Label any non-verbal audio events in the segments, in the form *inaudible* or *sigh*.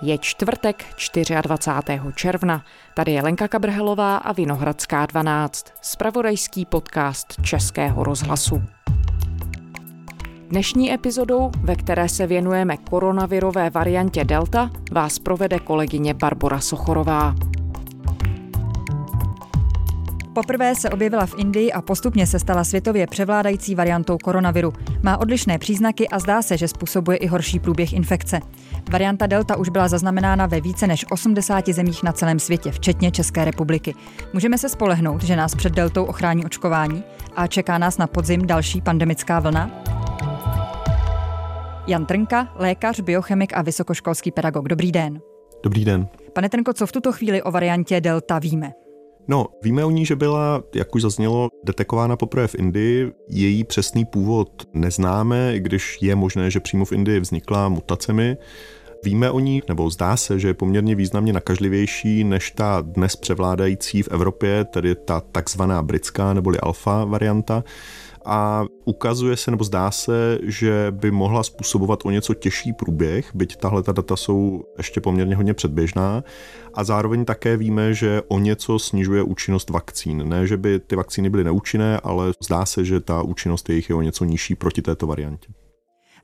Je čtvrtek 24. června. Tady je Lenka Kabrhelová a Vinohradská 12, spravodajský podcast Českého rozhlasu. Dnešní epizodou, ve které se věnujeme koronavirové variantě Delta, vás provede kolegyně Barbara Sochorová. Poprvé se objevila v Indii a postupně se stala světově převládající variantou koronaviru. Má odlišné příznaky a zdá se, že způsobuje i horší průběh infekce. Varianta Delta už byla zaznamenána ve více než 80 zemích na celém světě, včetně České republiky. Můžeme se spolehnout, že nás před Deltou ochrání očkování a čeká nás na podzim další pandemická vlna? Jan Trnka, lékař, biochemik a vysokoškolský pedagog. Dobrý den. Dobrý den. Pane Trnko, co v tuto chvíli o variantě Delta víme? No, víme o ní, že byla, jak už zaznělo, detekována poprvé v Indii. Její přesný původ neznáme, i když je možné, že přímo v Indii vznikla mutacemi. Víme o ní, nebo zdá se, že je poměrně významně nakažlivější než ta dnes převládající v Evropě, tedy ta takzvaná britská neboli alfa varianta a ukazuje se nebo zdá se, že by mohla způsobovat o něco těžší průběh, byť tahle ta data jsou ještě poměrně hodně předběžná a zároveň také víme, že o něco snižuje účinnost vakcín. Ne, že by ty vakcíny byly neúčinné, ale zdá se, že ta účinnost jejich je o něco nižší proti této variantě.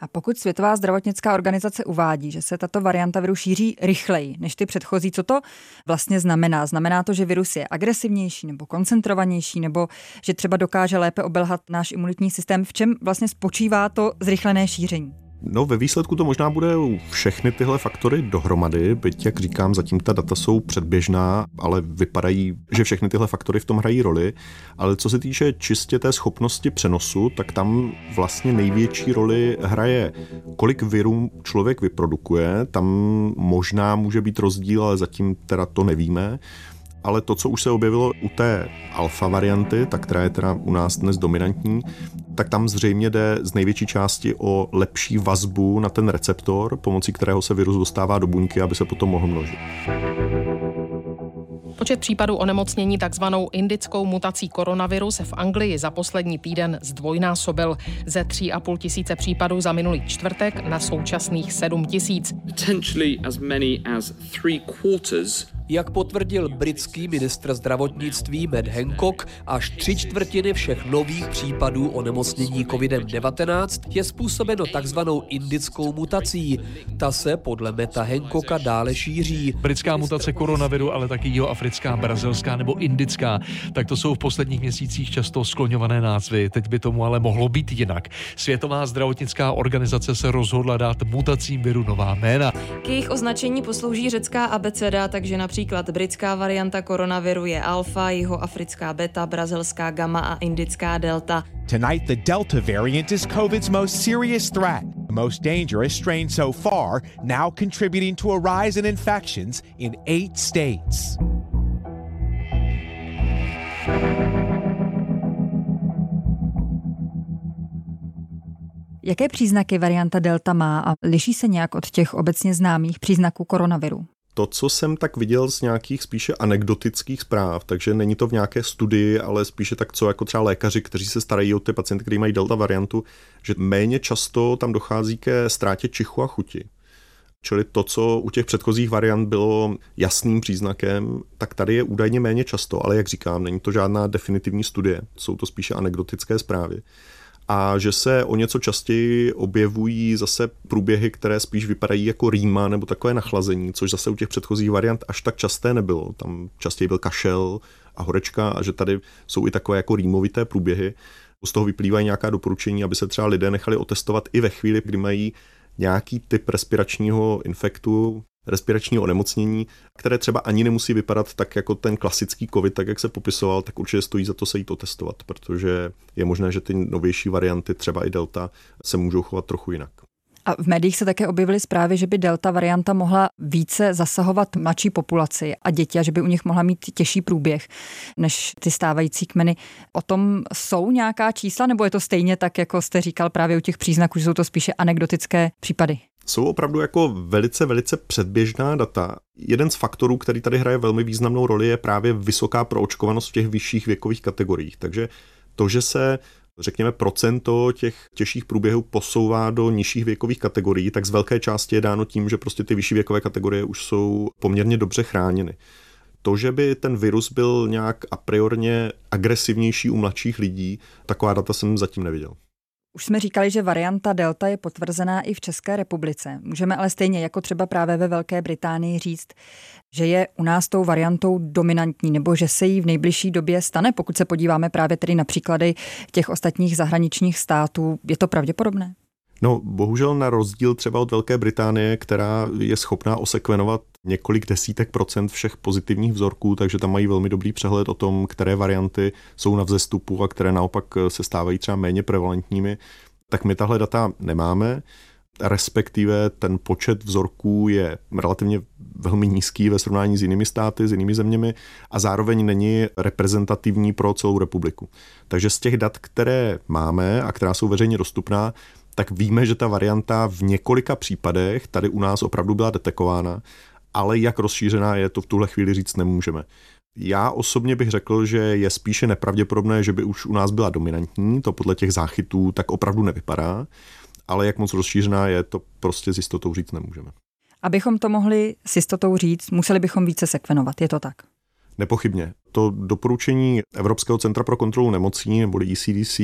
A pokud Světová zdravotnická organizace uvádí, že se tato varianta viru šíří rychleji než ty předchozí, co to vlastně znamená? Znamená to, že virus je agresivnější nebo koncentrovanější, nebo že třeba dokáže lépe obelhat náš imunitní systém? V čem vlastně spočívá to zrychlené šíření? No ve výsledku to možná bude všechny tyhle faktory dohromady, byť jak říkám, zatím ta data jsou předběžná, ale vypadají, že všechny tyhle faktory v tom hrají roli. Ale co se týče čistě té schopnosti přenosu, tak tam vlastně největší roli hraje, kolik virů člověk vyprodukuje. Tam možná může být rozdíl, ale zatím teda to nevíme ale to, co už se objevilo u té alfa varianty, tak která je teda u nás dnes dominantní, tak tam zřejmě jde z největší části o lepší vazbu na ten receptor, pomocí kterého se virus dostává do buňky, aby se potom mohl množit. Počet případů onemocnění takzvanou indickou mutací koronaviru se v Anglii za poslední týden zdvojnásobil ze 3,5 tisíce případů za minulý čtvrtek na současných 7 tisíc. Potentially as many as three quarters jak potvrdil britský ministr zdravotnictví Matt Hancock, až tři čtvrtiny všech nových případů onemocnění COVID-19 je způsobeno takzvanou indickou mutací. Ta se podle Meta Hancocka dále šíří. Britská mutace koronaviru, ale taky jihoafrická, brazilská nebo indická, tak to jsou v posledních měsících často skloňované názvy. Teď by tomu ale mohlo být jinak. Světová zdravotnická organizace se rozhodla dát mutacím viru nová jména. K jejich označení poslouží řecká abeceda, takže například Například britská varianta koronaviru je alfa, jihoafrická beta, brazilská gamma a indická delta. Tonight the Delta variant is COVID's most serious threat, the most dangerous strain so far, now contributing to a rise in infections in eight states. Jaké příznaky varianta Delta má a liší se nějak od těch obecně známých příznaků koronaviru? To, co jsem tak viděl z nějakých spíše anekdotických zpráv, takže není to v nějaké studii, ale spíše tak, co jako třeba lékaři, kteří se starají o ty pacienty, kteří mají delta variantu, že méně často tam dochází ke ztrátě čichu a chuti. Čili to, co u těch předchozích variant bylo jasným příznakem, tak tady je údajně méně často, ale jak říkám, není to žádná definitivní studie, jsou to spíše anekdotické zprávy a že se o něco častěji objevují zase průběhy, které spíš vypadají jako rýma nebo takové nachlazení, což zase u těch předchozích variant až tak časté nebylo. Tam častěji byl kašel a horečka a že tady jsou i takové jako rýmovité průběhy. Z toho vyplývají nějaká doporučení, aby se třeba lidé nechali otestovat i ve chvíli, kdy mají nějaký typ respiračního infektu, respiračního onemocnění, které třeba ani nemusí vypadat tak jako ten klasický COVID, tak jak se popisoval, tak určitě stojí za to se jít otestovat, protože je možné, že ty novější varianty, třeba i Delta, se můžou chovat trochu jinak. A v médiích se také objevily zprávy, že by delta varianta mohla více zasahovat mladší populaci a děti a že by u nich mohla mít těžší průběh než ty stávající kmeny. O tom jsou nějaká čísla, nebo je to stejně tak, jako jste říkal právě u těch příznaků, že jsou to spíše anekdotické případy? Jsou opravdu jako velice, velice předběžná data. Jeden z faktorů, který tady hraje velmi významnou roli, je právě vysoká proočkovanost v těch vyšších věkových kategoriích. Takže to, že se řekněme, procento těch těžších průběhů posouvá do nižších věkových kategorií, tak z velké části je dáno tím, že prostě ty vyšší věkové kategorie už jsou poměrně dobře chráněny. To, že by ten virus byl nějak a priorně agresivnější u mladších lidí, taková data jsem zatím neviděl. Už jsme říkali, že varianta Delta je potvrzená i v České republice. Můžeme ale stejně jako třeba právě ve Velké Británii říct, že je u nás tou variantou dominantní, nebo že se jí v nejbližší době stane, pokud se podíváme právě tedy na příklady těch ostatních zahraničních států. Je to pravděpodobné? No, bohužel na rozdíl třeba od Velké Británie, která je schopná osekvenovat několik desítek procent všech pozitivních vzorků, takže tam mají velmi dobrý přehled o tom, které varianty jsou na vzestupu a které naopak se stávají třeba méně prevalentními, tak my tahle data nemáme respektive ten počet vzorků je relativně velmi nízký ve srovnání s jinými státy, s jinými zeměmi a zároveň není reprezentativní pro celou republiku. Takže z těch dat, které máme a která jsou veřejně dostupná, tak víme, že ta varianta v několika případech tady u nás opravdu byla detekována, ale jak rozšířená je, to v tuhle chvíli říct nemůžeme. Já osobně bych řekl, že je spíše nepravděpodobné, že by už u nás byla dominantní, to podle těch záchytů tak opravdu nevypadá, ale jak moc rozšířená je, to prostě s jistotou říct nemůžeme. Abychom to mohli s jistotou říct, museli bychom více sekvenovat, je to tak? Nepochybně. To doporučení Evropského centra pro kontrolu nemocí, nebo ECDC,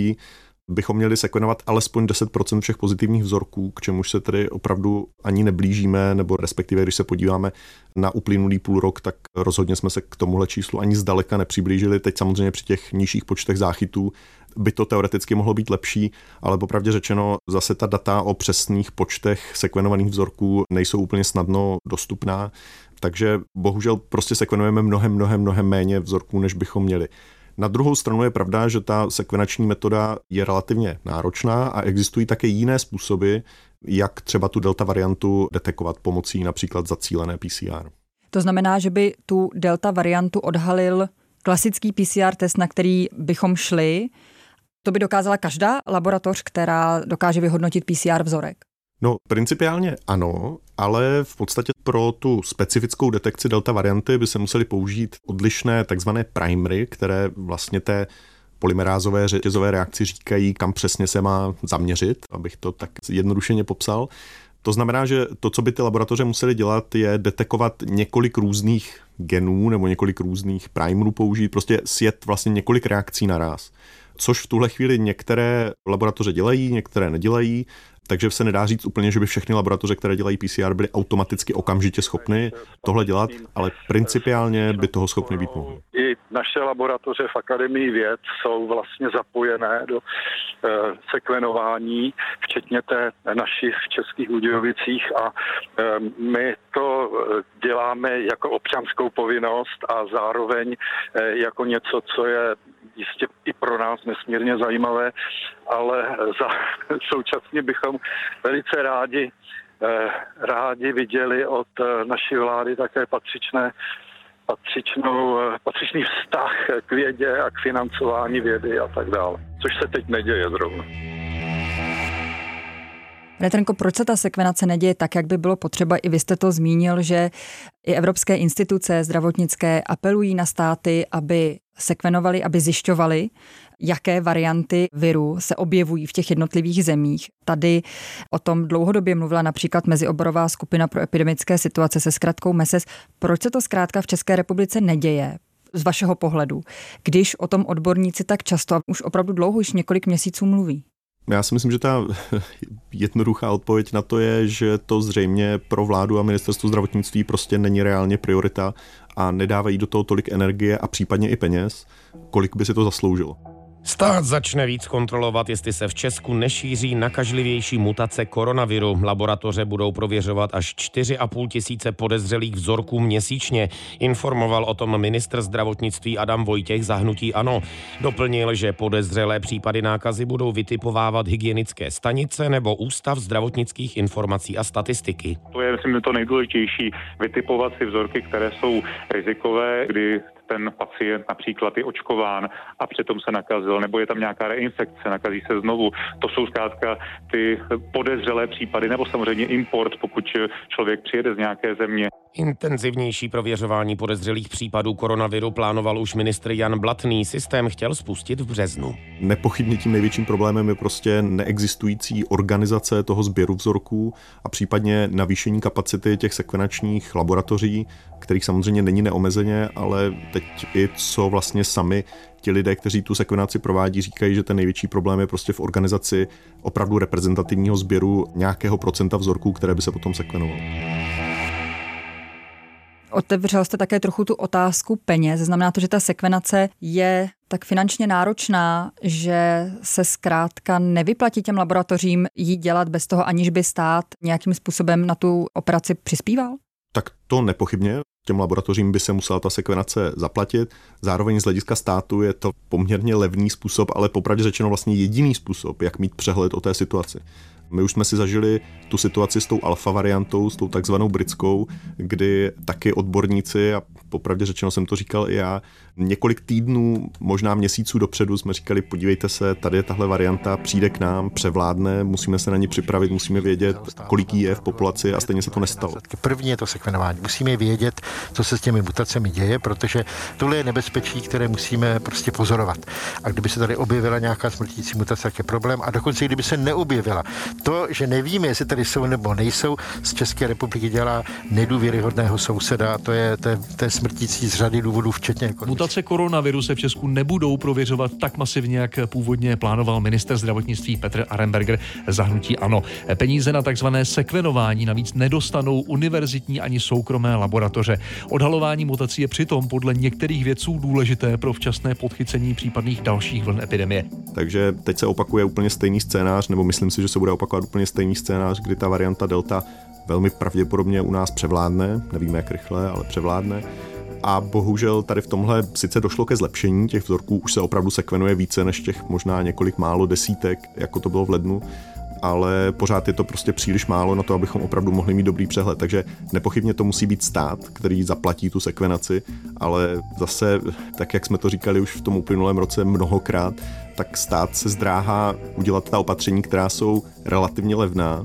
bychom měli sekvenovat alespoň 10% všech pozitivních vzorků, k čemuž se tedy opravdu ani neblížíme, nebo respektive, když se podíváme na uplynulý půl rok, tak rozhodně jsme se k tomuhle číslu ani zdaleka nepřiblížili. Teď samozřejmě při těch nižších počtech záchytů by to teoreticky mohlo být lepší, ale popravdě řečeno, zase ta data o přesných počtech sekvenovaných vzorků nejsou úplně snadno dostupná, takže bohužel prostě sekvenujeme mnohem, mnohem, mnohem méně vzorků, než bychom měli. Na druhou stranu je pravda, že ta sekvenační metoda je relativně náročná a existují také jiné způsoby, jak třeba tu delta variantu detekovat pomocí například zacílené PCR. To znamená, že by tu delta variantu odhalil klasický PCR test, na který bychom šli. To by dokázala každá laboratoř, která dokáže vyhodnotit PCR vzorek. No, principiálně ano, ale v podstatě pro tu specifickou detekci delta varianty by se museli použít odlišné takzvané primery, které vlastně té polymerázové řetězové reakci říkají, kam přesně se má zaměřit, abych to tak jednodušeně popsal. To znamená, že to, co by ty laboratoře musely dělat, je detekovat několik různých genů nebo několik různých primerů použít, prostě sjet vlastně několik reakcí naraz. Což v tuhle chvíli některé laboratoře dělají, některé nedělají takže se nedá říct úplně, že by všechny laboratoře, které dělají PCR, byly automaticky okamžitě schopny tohle dělat, ale principiálně by toho schopny být mohly. I naše laboratoře v Akademii věd jsou vlastně zapojené do e, sekvenování, včetně té naší v Českých Budějovicích a e, my to eh, děláme jako občanskou povinnost a zároveň e, jako něco, co je jistě i pro nás nesmírně zajímavé, ale za, *laughs* současně bychom velice rádi eh, rádi viděli od eh, naší vlády také patřičné patřičnou, eh, patřičný vztah k vědě a k financování vědy a tak dále, což se teď neděje zrovna. Retrenko, proč se ta sekvenace neděje tak, jak by bylo potřeba? I vy jste to zmínil, že i evropské instituce zdravotnické apelují na státy, aby sekvenovali, aby zjišťovali, jaké varianty viru se objevují v těch jednotlivých zemích. Tady o tom dlouhodobě mluvila například mezioborová skupina pro epidemické situace se zkratkou MESES. Proč se to zkrátka v České republice neděje? z vašeho pohledu, když o tom odborníci tak často a už opravdu dlouho, už několik měsíců mluví? Já si myslím, že ta *laughs* jednoduchá odpověď na to je, že to zřejmě pro vládu a ministerstvo zdravotnictví prostě není reálně priorita a nedávají do toho tolik energie a případně i peněz, kolik by si to zasloužilo. Stát začne víc kontrolovat, jestli se v Česku nešíří nakažlivější mutace koronaviru. Laboratoře budou prověřovat až 4,5 tisíce podezřelých vzorků měsíčně. Informoval o tom ministr zdravotnictví Adam Vojtěch zahnutí ANO. Doplnil, že podezřelé případy nákazy budou vytipovávat hygienické stanice nebo Ústav zdravotnických informací a statistiky. To je, myslím, to nejdůležitější, vytipovat si vzorky, které jsou rizikové, kdy ten pacient například je očkován a přitom se nakazil, nebo je tam nějaká reinfekce, nakazí se znovu. To jsou zkrátka ty podezřelé případy, nebo samozřejmě import, pokud člověk přijede z nějaké země. Intenzivnější prověřování podezřelých případů koronaviru plánoval už ministr Jan Blatný. Systém chtěl spustit v březnu. Nepochybně tím největším problémem je prostě neexistující organizace toho sběru vzorků a případně navýšení kapacity těch sekvenačních laboratoří, kterých samozřejmě není neomezeně, ale teď i co vlastně sami ti lidé, kteří tu sekvenaci provádí, říkají, že ten největší problém je prostě v organizaci opravdu reprezentativního sběru nějakého procenta vzorků, které by se potom sekvenovaly. Otevřel jste také trochu tu otázku peněz. Znamená to, že ta sekvenace je tak finančně náročná, že se zkrátka nevyplatí těm laboratořím jí dělat bez toho, aniž by stát nějakým způsobem na tu operaci přispíval? Tak to nepochybně. Těm laboratořím by se musela ta sekvenace zaplatit. Zároveň z hlediska státu je to poměrně levný způsob, ale popravdě řečeno vlastně jediný způsob, jak mít přehled o té situaci. My už jsme si zažili tu situaci s tou alfa variantou, s tou takzvanou britskou, kdy taky odborníci, a popravdě řečeno jsem to říkal i já, několik týdnů, možná měsíců dopředu jsme říkali, podívejte se, tady je tahle varianta, přijde k nám, převládne, musíme se na ní připravit, musíme vědět, kolik jí je v populaci a stejně se to nestalo. První je to sekvenování. Musíme vědět, co se s těmi mutacemi děje, protože tohle je nebezpečí, které musíme prostě pozorovat. A kdyby se tady objevila nějaká smrtící mutace, tak je problém. A dokonce, kdyby se neobjevila, to, že nevíme, jestli tady jsou nebo nejsou, z České republiky dělá nedůvěryhodného souseda. To je, to je, to je smrtící z řady důvodů, včetně ekonomických. Mutace koronaviru se v Česku nebudou prověřovat tak masivně, jak původně plánoval minister zdravotnictví Petr Arenberger zahnutí ANO. Peníze na takzvané sekvenování navíc nedostanou univerzitní ani soukromé laboratoře. Odhalování mutací je přitom podle některých vědců důležité pro včasné podchycení případných dalších vln epidemie. Takže teď se opakuje úplně stejný scénář, nebo myslím si, že se bude opakovat úplně stejný scénář, kdy ta varianta Delta velmi pravděpodobně u nás převládne, nevíme jak rychle, ale převládne. A bohužel tady v tomhle sice došlo ke zlepšení, těch vzorků už se opravdu sekvenuje více než těch možná několik málo desítek, jako to bylo v lednu, ale pořád je to prostě příliš málo na to, abychom opravdu mohli mít dobrý přehled. Takže nepochybně to musí být stát, který zaplatí tu sekvenaci, ale zase, tak jak jsme to říkali už v tom uplynulém roce mnohokrát, tak stát se zdráhá udělat ta opatření, která jsou relativně levná,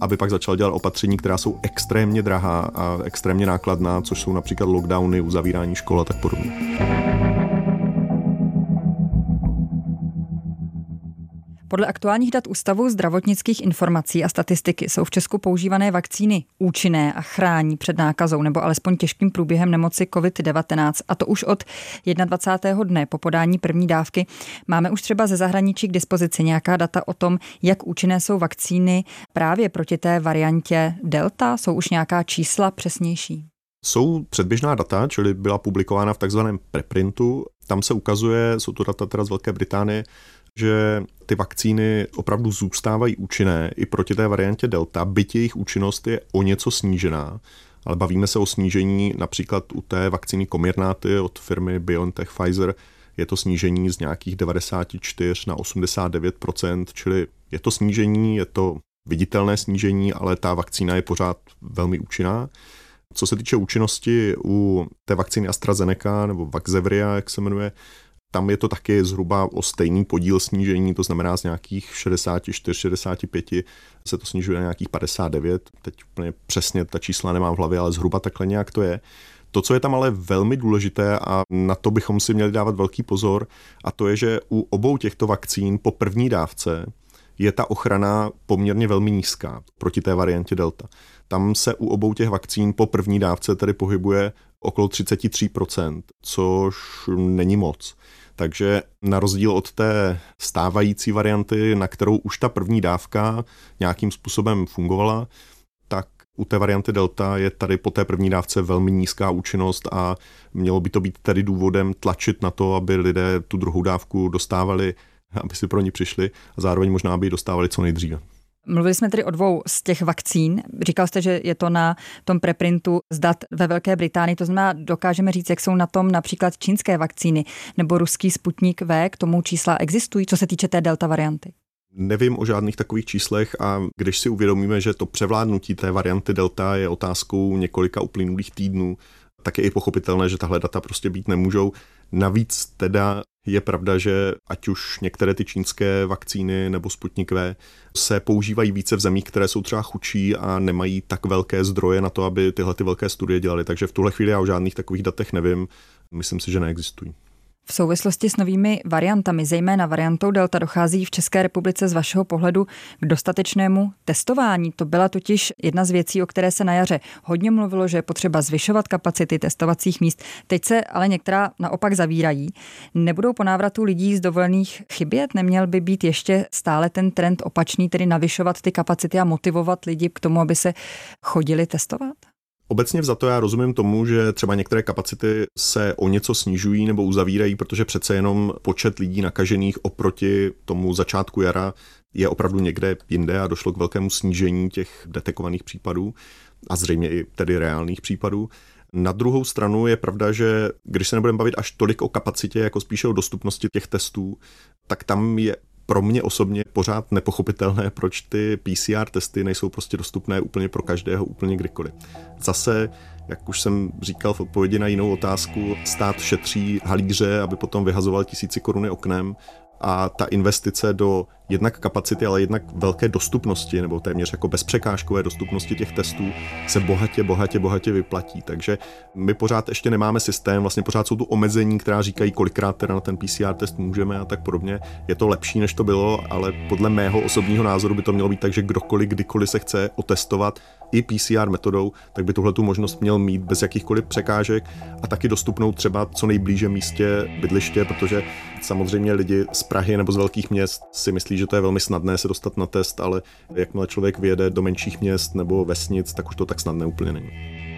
aby pak začal dělat opatření, která jsou extrémně drahá a extrémně nákladná, což jsou například lockdowny, uzavírání škol a tak podobně. Podle aktuálních dat Ústavu zdravotnických informací a statistiky jsou v Česku používané vakcíny účinné a chrání před nákazou nebo alespoň těžkým průběhem nemoci COVID-19 a to už od 21. dne po podání první dávky. Máme už třeba ze zahraničí k dispozici nějaká data o tom, jak účinné jsou vakcíny právě proti té variantě Delta? Jsou už nějaká čísla přesnější? Jsou předběžná data, čili byla publikována v takzvaném preprintu. Tam se ukazuje, jsou to data teda z Velké Británie, že ty vakcíny opravdu zůstávají účinné i proti té variantě Delta, byť jejich účinnost je o něco snížená, ale bavíme se o snížení například u té vakcíny Comirnaty od firmy BioNTech Pfizer, je to snížení z nějakých 94 na 89% čili je to snížení, je to viditelné snížení, ale ta vakcína je pořád velmi účinná. Co se týče účinnosti u té vakcíny AstraZeneca nebo Vaxzevria, jak se jmenuje, tam je to taky zhruba o stejný podíl snížení, to znamená z nějakých 64-65 se to snižuje na nějakých 59. Teď úplně přesně ta čísla nemám v hlavě, ale zhruba takhle nějak to je. To, co je tam ale velmi důležité a na to bychom si měli dávat velký pozor, a to je, že u obou těchto vakcín po první dávce je ta ochrana poměrně velmi nízká proti té variantě Delta. Tam se u obou těch vakcín po první dávce tedy pohybuje okolo 33%, což není moc. Takže na rozdíl od té stávající varianty, na kterou už ta první dávka nějakým způsobem fungovala, tak u té varianty Delta je tady po té první dávce velmi nízká účinnost a mělo by to být tedy důvodem tlačit na to, aby lidé tu druhou dávku dostávali, aby si pro ní přišli a zároveň možná by ji dostávali co nejdříve. Mluvili jsme tedy o dvou z těch vakcín. Říkal jste, že je to na tom preprintu zdat ve Velké Británii. To znamená, dokážeme říct, jak jsou na tom například čínské vakcíny nebo ruský Sputnik V. K tomu čísla existují, co se týče té delta varianty. Nevím o žádných takových číslech a když si uvědomíme, že to převládnutí té varianty delta je otázkou několika uplynulých týdnů, tak je i pochopitelné, že tahle data prostě být nemůžou. Navíc teda je pravda, že ať už některé ty čínské vakcíny nebo Sputnik V se používají více v zemích, které jsou třeba chudší a nemají tak velké zdroje na to, aby tyhle ty velké studie dělali. Takže v tuhle chvíli já o žádných takových datech nevím. Myslím si, že neexistují. V souvislosti s novými variantami, zejména variantou Delta, dochází v České republice z vašeho pohledu k dostatečnému testování. To byla totiž jedna z věcí, o které se na jaře hodně mluvilo, že je potřeba zvyšovat kapacity testovacích míst. Teď se ale některá naopak zavírají. Nebudou po návratu lidí z dovolených chybět? Neměl by být ještě stále ten trend opačný, tedy navyšovat ty kapacity a motivovat lidi k tomu, aby se chodili testovat? Obecně za to já rozumím tomu, že třeba některé kapacity se o něco snižují nebo uzavírají, protože přece jenom počet lidí nakažených oproti tomu začátku jara je opravdu někde jinde a došlo k velkému snížení těch detekovaných případů a zřejmě i tedy reálných případů. Na druhou stranu je pravda, že když se nebudeme bavit až tolik o kapacitě, jako spíše o dostupnosti těch testů, tak tam je pro mě osobně pořád nepochopitelné, proč ty PCR testy nejsou prostě dostupné úplně pro každého, úplně kdykoliv. Zase, jak už jsem říkal v odpovědi na jinou otázku, stát šetří halíře, aby potom vyhazoval tisíci koruny oknem a ta investice do jednak kapacity, ale jednak velké dostupnosti, nebo téměř jako bezpřekážkové dostupnosti těch testů se bohatě, bohatě, bohatě vyplatí. Takže my pořád ještě nemáme systém, vlastně pořád jsou tu omezení, která říkají, kolikrát teda na ten PCR test můžeme a tak podobně. Je to lepší, než to bylo, ale podle mého osobního názoru by to mělo být tak, že kdokoliv, kdykoliv se chce otestovat i PCR metodou, tak by tuhle tu možnost měl mít bez jakýchkoliv překážek a taky dostupnou třeba co nejblíže místě bydliště, protože samozřejmě lidi z Prahy nebo z velkých měst si myslí, že to je velmi snadné se dostat na test, ale jakmile člověk vyjede do menších měst nebo vesnic, tak už to tak snadné úplně není.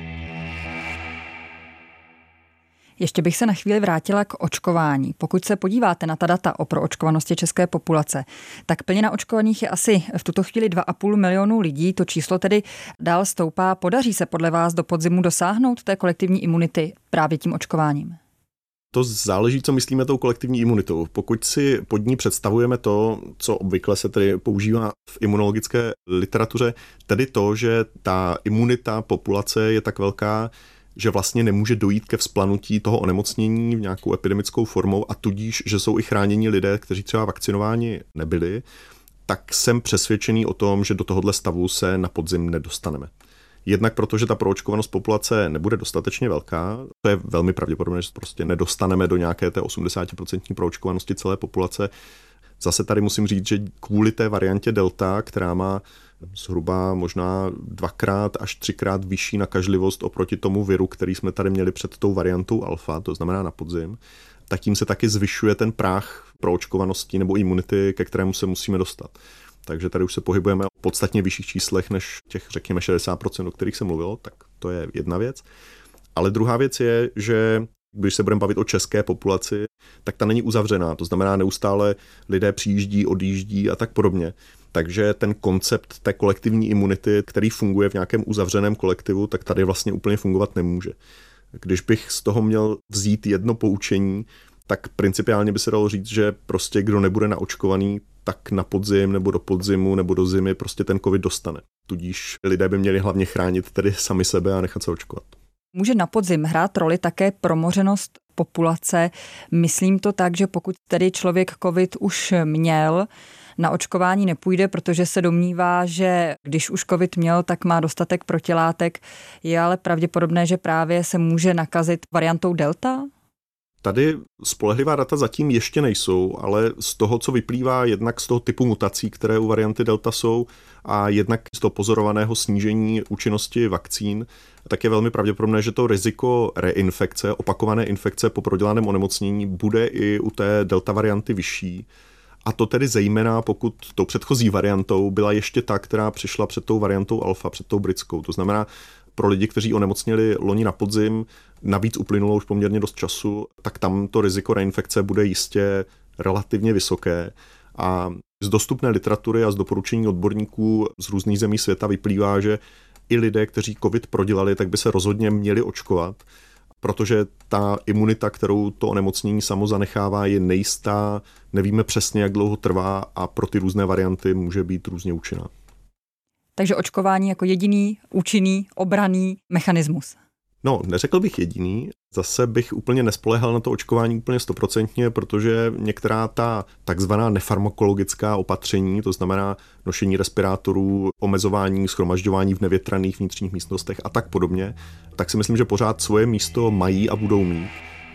Ještě bych se na chvíli vrátila k očkování. Pokud se podíváte na ta data o proočkovanosti české populace, tak plně na očkovaných je asi v tuto chvíli 2,5 milionu lidí. To číslo tedy dál stoupá. Podaří se podle vás do podzimu dosáhnout té kolektivní imunity právě tím očkováním? To záleží, co myslíme tou kolektivní imunitou. Pokud si pod ní představujeme to, co obvykle se tedy používá v imunologické literatuře, tedy to, že ta imunita populace je tak velká, že vlastně nemůže dojít ke vzplanutí toho onemocnění v nějakou epidemickou formou a tudíž, že jsou i chráněni lidé, kteří třeba vakcinováni nebyli, tak jsem přesvědčený o tom, že do tohohle stavu se na podzim nedostaneme. Jednak proto, že ta proočkovanost populace nebude dostatečně velká, to je velmi pravděpodobné, že prostě nedostaneme do nějaké té 80% proočkovanosti celé populace. Zase tady musím říct, že kvůli té variantě Delta, která má zhruba možná dvakrát až třikrát vyšší nakažlivost oproti tomu viru, který jsme tady měli před tou variantou alfa, to znamená na podzim, tak tím se taky zvyšuje ten práh proočkovanosti nebo imunity, ke kterému se musíme dostat. Takže tady už se pohybujeme o podstatně vyšších číslech než těch, řekněme, 60%, o kterých se mluvilo, tak to je jedna věc. Ale druhá věc je, že když se budeme bavit o české populaci, tak ta není uzavřená. To znamená, neustále lidé přijíždí, odjíždí a tak podobně. Takže ten koncept té kolektivní imunity, který funguje v nějakém uzavřeném kolektivu, tak tady vlastně úplně fungovat nemůže. Když bych z toho měl vzít jedno poučení, tak principiálně by se dalo říct, že prostě kdo nebude naočkovaný, tak na podzim nebo do podzimu nebo do zimy prostě ten covid dostane. Tudíž lidé by měli hlavně chránit tedy sami sebe a nechat se očkovat. Může na podzim hrát roli také promořenost populace. Myslím to tak, že pokud tedy člověk covid už měl, na očkování nepůjde, protože se domnívá, že když už covid měl, tak má dostatek protilátek. Je ale pravděpodobné, že právě se může nakazit variantou delta? Tady spolehlivá data zatím ještě nejsou, ale z toho, co vyplývá jednak z toho typu mutací, které u varianty Delta jsou, a jednak z toho pozorovaného snížení účinnosti vakcín, tak je velmi pravděpodobné, že to riziko reinfekce, opakované infekce po prodělaném onemocnění bude i u té Delta varianty vyšší. A to tedy zejména, pokud tou předchozí variantou byla ještě ta, která přišla před tou variantou alfa, před tou britskou. To znamená, pro lidi, kteří onemocněli loni na podzim, navíc uplynulo už poměrně dost času, tak tam to riziko reinfekce bude jistě relativně vysoké. A z dostupné literatury a z doporučení odborníků z různých zemí světa vyplývá, že i lidé, kteří COVID prodělali, tak by se rozhodně měli očkovat, protože ta imunita, kterou to onemocnění samo zanechává, je nejistá, nevíme přesně, jak dlouho trvá a pro ty různé varianty může být různě účinná. Takže očkování jako jediný účinný obraný mechanismus. No, neřekl bych jediný. Zase bych úplně nespolehal na to očkování úplně stoprocentně, protože některá ta takzvaná nefarmakologická opatření, to znamená nošení respirátorů, omezování, schromažďování v nevětraných vnitřních místnostech a tak podobně, tak si myslím, že pořád svoje místo mají a budou mít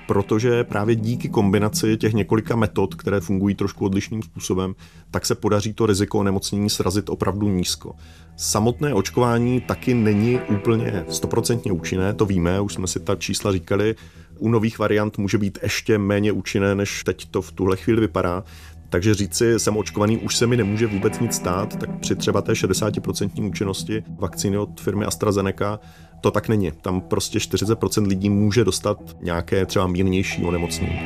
protože právě díky kombinaci těch několika metod, které fungují trošku odlišným způsobem, tak se podaří to riziko onemocnění srazit opravdu nízko. Samotné očkování taky není úplně stoprocentně účinné, to víme, už jsme si ta čísla říkali. U nových variant může být ještě méně účinné, než teď to v tuhle chvíli vypadá. Takže říci, jsem očkovaný, už se mi nemůže vůbec nic stát, tak při třeba té 60% účinnosti vakcíny od firmy AstraZeneca to tak není. Tam prostě 40% lidí může dostat nějaké třeba mírnější onemocnění.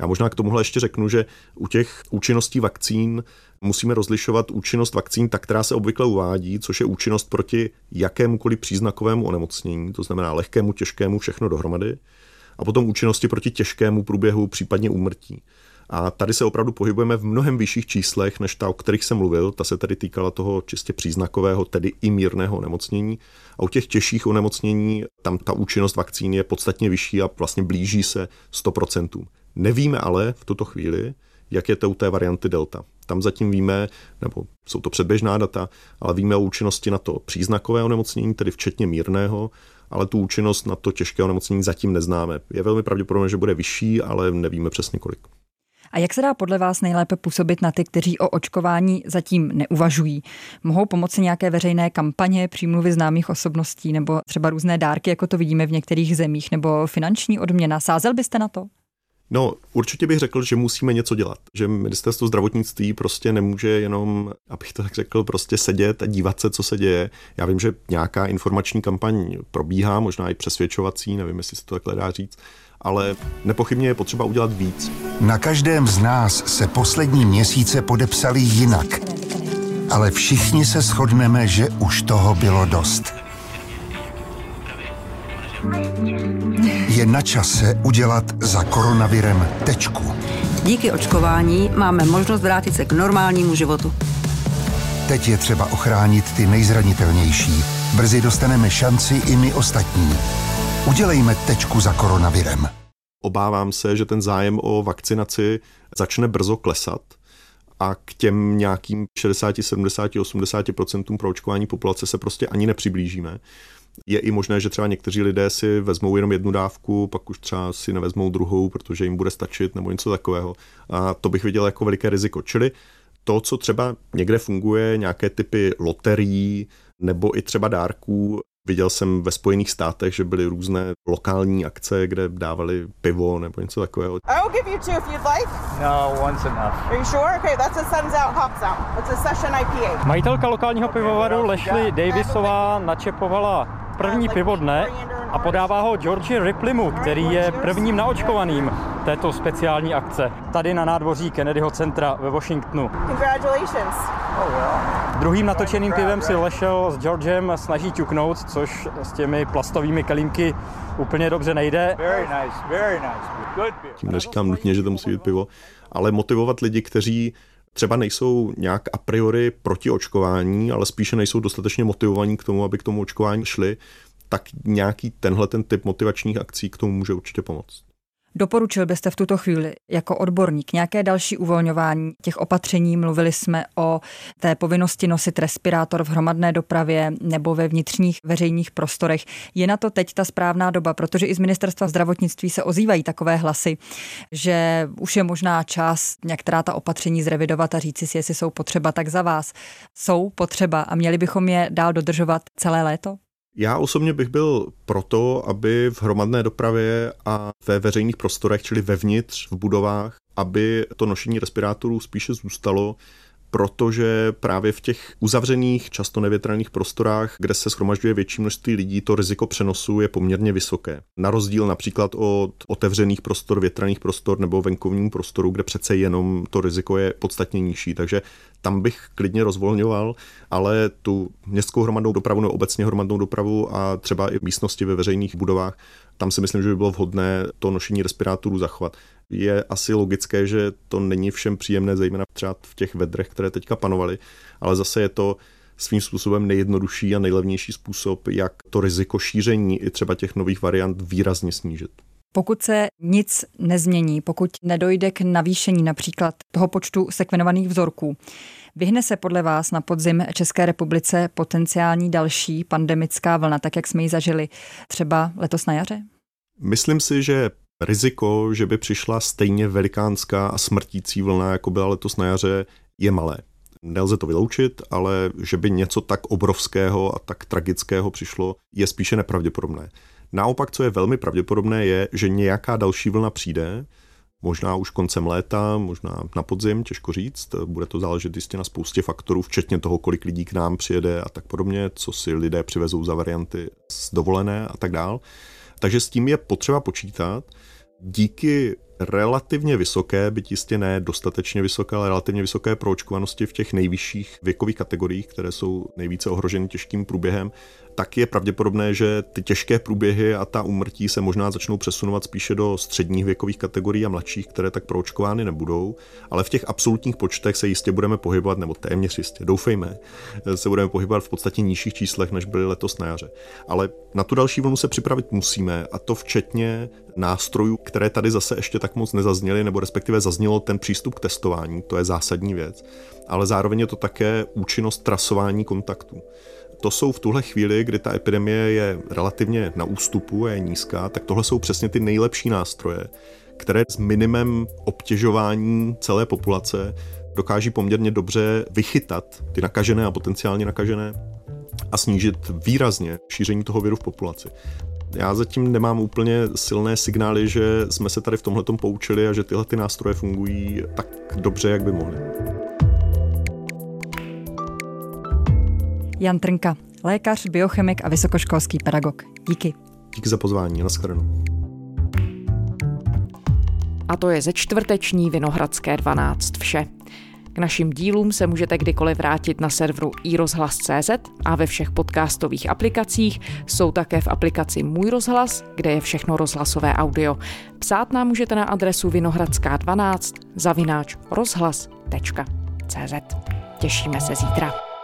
Já možná k tomuhle ještě řeknu, že u těch účinností vakcín musíme rozlišovat účinnost vakcín, tak která se obvykle uvádí, což je účinnost proti jakémukoliv příznakovému onemocnění, to znamená lehkému, těžkému, všechno dohromady, a potom účinnosti proti těžkému průběhu, případně úmrtí. A tady se opravdu pohybujeme v mnohem vyšších číslech, než ta, o kterých jsem mluvil. Ta se tedy týkala toho čistě příznakového, tedy i mírného onemocnění. A u těch těžších onemocnění tam ta účinnost vakcín je podstatně vyšší a vlastně blíží se 100%. Nevíme ale v tuto chvíli, jak je to u té varianty Delta. Tam zatím víme, nebo jsou to předběžná data, ale víme o účinnosti na to příznakové onemocnění, tedy včetně mírného, ale tu účinnost na to těžké onemocnění zatím neznáme. Je velmi pravděpodobné, že bude vyšší, ale nevíme přesně kolik. A jak se dá podle vás nejlépe působit na ty, kteří o očkování zatím neuvažují? Mohou pomoci nějaké veřejné kampaně, přímluvy známých osobností nebo třeba různé dárky, jako to vidíme v některých zemích, nebo finanční odměna? Sázel byste na to? No, určitě bych řekl, že musíme něco dělat. Že ministerstvo zdravotnictví prostě nemůže jenom, abych to tak řekl, prostě sedět a dívat se, co se děje. Já vím, že nějaká informační kampaň probíhá, možná i přesvědčovací, nevím, jestli se to takhle dá říct, ale nepochybně je potřeba udělat víc. Na každém z nás se poslední měsíce podepsali jinak. Ale všichni se shodneme, že už toho bylo dost. Je na čase udělat za koronavirem tečku. Díky očkování máme možnost vrátit se k normálnímu životu. Teď je třeba ochránit ty nejzranitelnější. Brzy dostaneme šanci i my ostatní. Udělejme tečku za koronavirem. Obávám se, že ten zájem o vakcinaci začne brzo klesat a k těm nějakým 60, 70, 80 pro očkování populace se prostě ani nepřiblížíme. Je i možné, že třeba někteří lidé si vezmou jenom jednu dávku, pak už třeba si nevezmou druhou, protože jim bude stačit nebo něco takového. A to bych viděl jako veliké riziko. Čili to, co třeba někde funguje, nějaké typy loterií nebo i třeba dárků, Viděl jsem ve Spojených státech, že byly různé lokální akce, kde dávali pivo nebo něco takového. I'll give you two if you'd like. No, one's enough. Are you sure? Okay, that's a Suns Out Hops Out. It's a session IPA. Majitelka lokálního pivovaru Leslie Davisová načepovala první pivo dne a podává ho Georgi Ripleymu, který je prvním naočkovaným této speciální akce tady na nádvoří Kennedyho centra ve Washingtonu. Congratulations. Druhým natočeným pivem si Lešel s Georgem snaží ťuknout, což s těmi plastovými kelímky úplně dobře nejde. Tím neříkám nutně, že to musí být pivo, ale motivovat lidi, kteří třeba nejsou nějak a priori proti očkování, ale spíše nejsou dostatečně motivovaní k tomu, aby k tomu očkování šli, tak nějaký tenhle ten typ motivačních akcí k tomu může určitě pomoct. Doporučil byste v tuto chvíli jako odborník nějaké další uvolňování těch opatření? Mluvili jsme o té povinnosti nosit respirátor v hromadné dopravě nebo ve vnitřních veřejných prostorech. Je na to teď ta správná doba, protože i z ministerstva zdravotnictví se ozývají takové hlasy, že už je možná čas některá ta opatření zrevidovat a říci si, jestli jsou potřeba, tak za vás jsou potřeba a měli bychom je dál dodržovat celé léto? Já osobně bych byl proto, aby v hromadné dopravě a ve veřejných prostorech, čili vevnitř, v budovách, aby to nošení respirátorů spíše zůstalo protože právě v těch uzavřených, často nevětraných prostorách, kde se schromažďuje větší množství lidí, to riziko přenosu je poměrně vysoké. Na rozdíl například od otevřených prostor, větraných prostor nebo venkovním prostoru, kde přece jenom to riziko je podstatně nižší. Takže tam bych klidně rozvolňoval, ale tu městskou hromadnou dopravu nebo obecně hromadnou dopravu a třeba i místnosti ve veřejných budovách, tam si myslím, že by bylo vhodné to nošení respirátorů zachovat je asi logické, že to není všem příjemné, zejména třeba v těch vedrech, které teďka panovaly, ale zase je to svým způsobem nejjednodušší a nejlevnější způsob, jak to riziko šíření i třeba těch nových variant výrazně snížit. Pokud se nic nezmění, pokud nedojde k navýšení například toho počtu sekvenovaných vzorků, vyhne se podle vás na podzim České republice potenciální další pandemická vlna, tak jak jsme ji zažili třeba letos na jaře? Myslím si, že riziko, že by přišla stejně velikánská a smrtící vlna, jako byla letos na jaře, je malé. Nelze to vyloučit, ale že by něco tak obrovského a tak tragického přišlo, je spíše nepravděpodobné. Naopak, co je velmi pravděpodobné, je, že nějaká další vlna přijde, možná už koncem léta, možná na podzim, těžko říct. Bude to záležet jistě na spoustě faktorů, včetně toho, kolik lidí k nám přijede a tak podobně, co si lidé přivezou za varianty z dovolené a tak dál. Takže s tím je potřeba počítat. Díky relativně vysoké, byť jistě ne dostatečně vysoké, ale relativně vysoké proočkovanosti v těch nejvyšších věkových kategoriích, které jsou nejvíce ohroženy těžkým průběhem, tak je pravděpodobné, že ty těžké průběhy a ta umrtí se možná začnou přesunovat spíše do středních věkových kategorií a mladších, které tak proočkovány nebudou, ale v těch absolutních počtech se jistě budeme pohybovat, nebo téměř jistě, doufejme, se budeme pohybovat v podstatě nižších číslech, než byly letos na jaře. Ale na tu další vlnu se připravit musíme, a to včetně nástrojů, které tady zase ještě tak moc nezazněly, nebo respektive zaznělo ten přístup k testování, to je zásadní věc, ale zároveň je to také účinnost trasování kontaktů to jsou v tuhle chvíli, kdy ta epidemie je relativně na ústupu a je nízká, tak tohle jsou přesně ty nejlepší nástroje, které s minimem obtěžování celé populace dokáží poměrně dobře vychytat ty nakažené a potenciálně nakažené a snížit výrazně šíření toho viru v populaci. Já zatím nemám úplně silné signály, že jsme se tady v tomhle poučili a že tyhle ty nástroje fungují tak dobře, jak by mohly. Jan Trnka, lékař, biochemik a vysokoškolský pedagog. Díky. Díky za pozvání, nashledanou. A to je ze čtvrteční Vinohradské 12 vše. K našim dílům se můžete kdykoliv vrátit na serveru iRozhlas.cz a ve všech podcastových aplikacích. Jsou také v aplikaci Můj rozhlas, kde je všechno rozhlasové audio. Psát nám můžete na adresu vinohradská12 zavináč rozhlas.cz. Těšíme se zítra.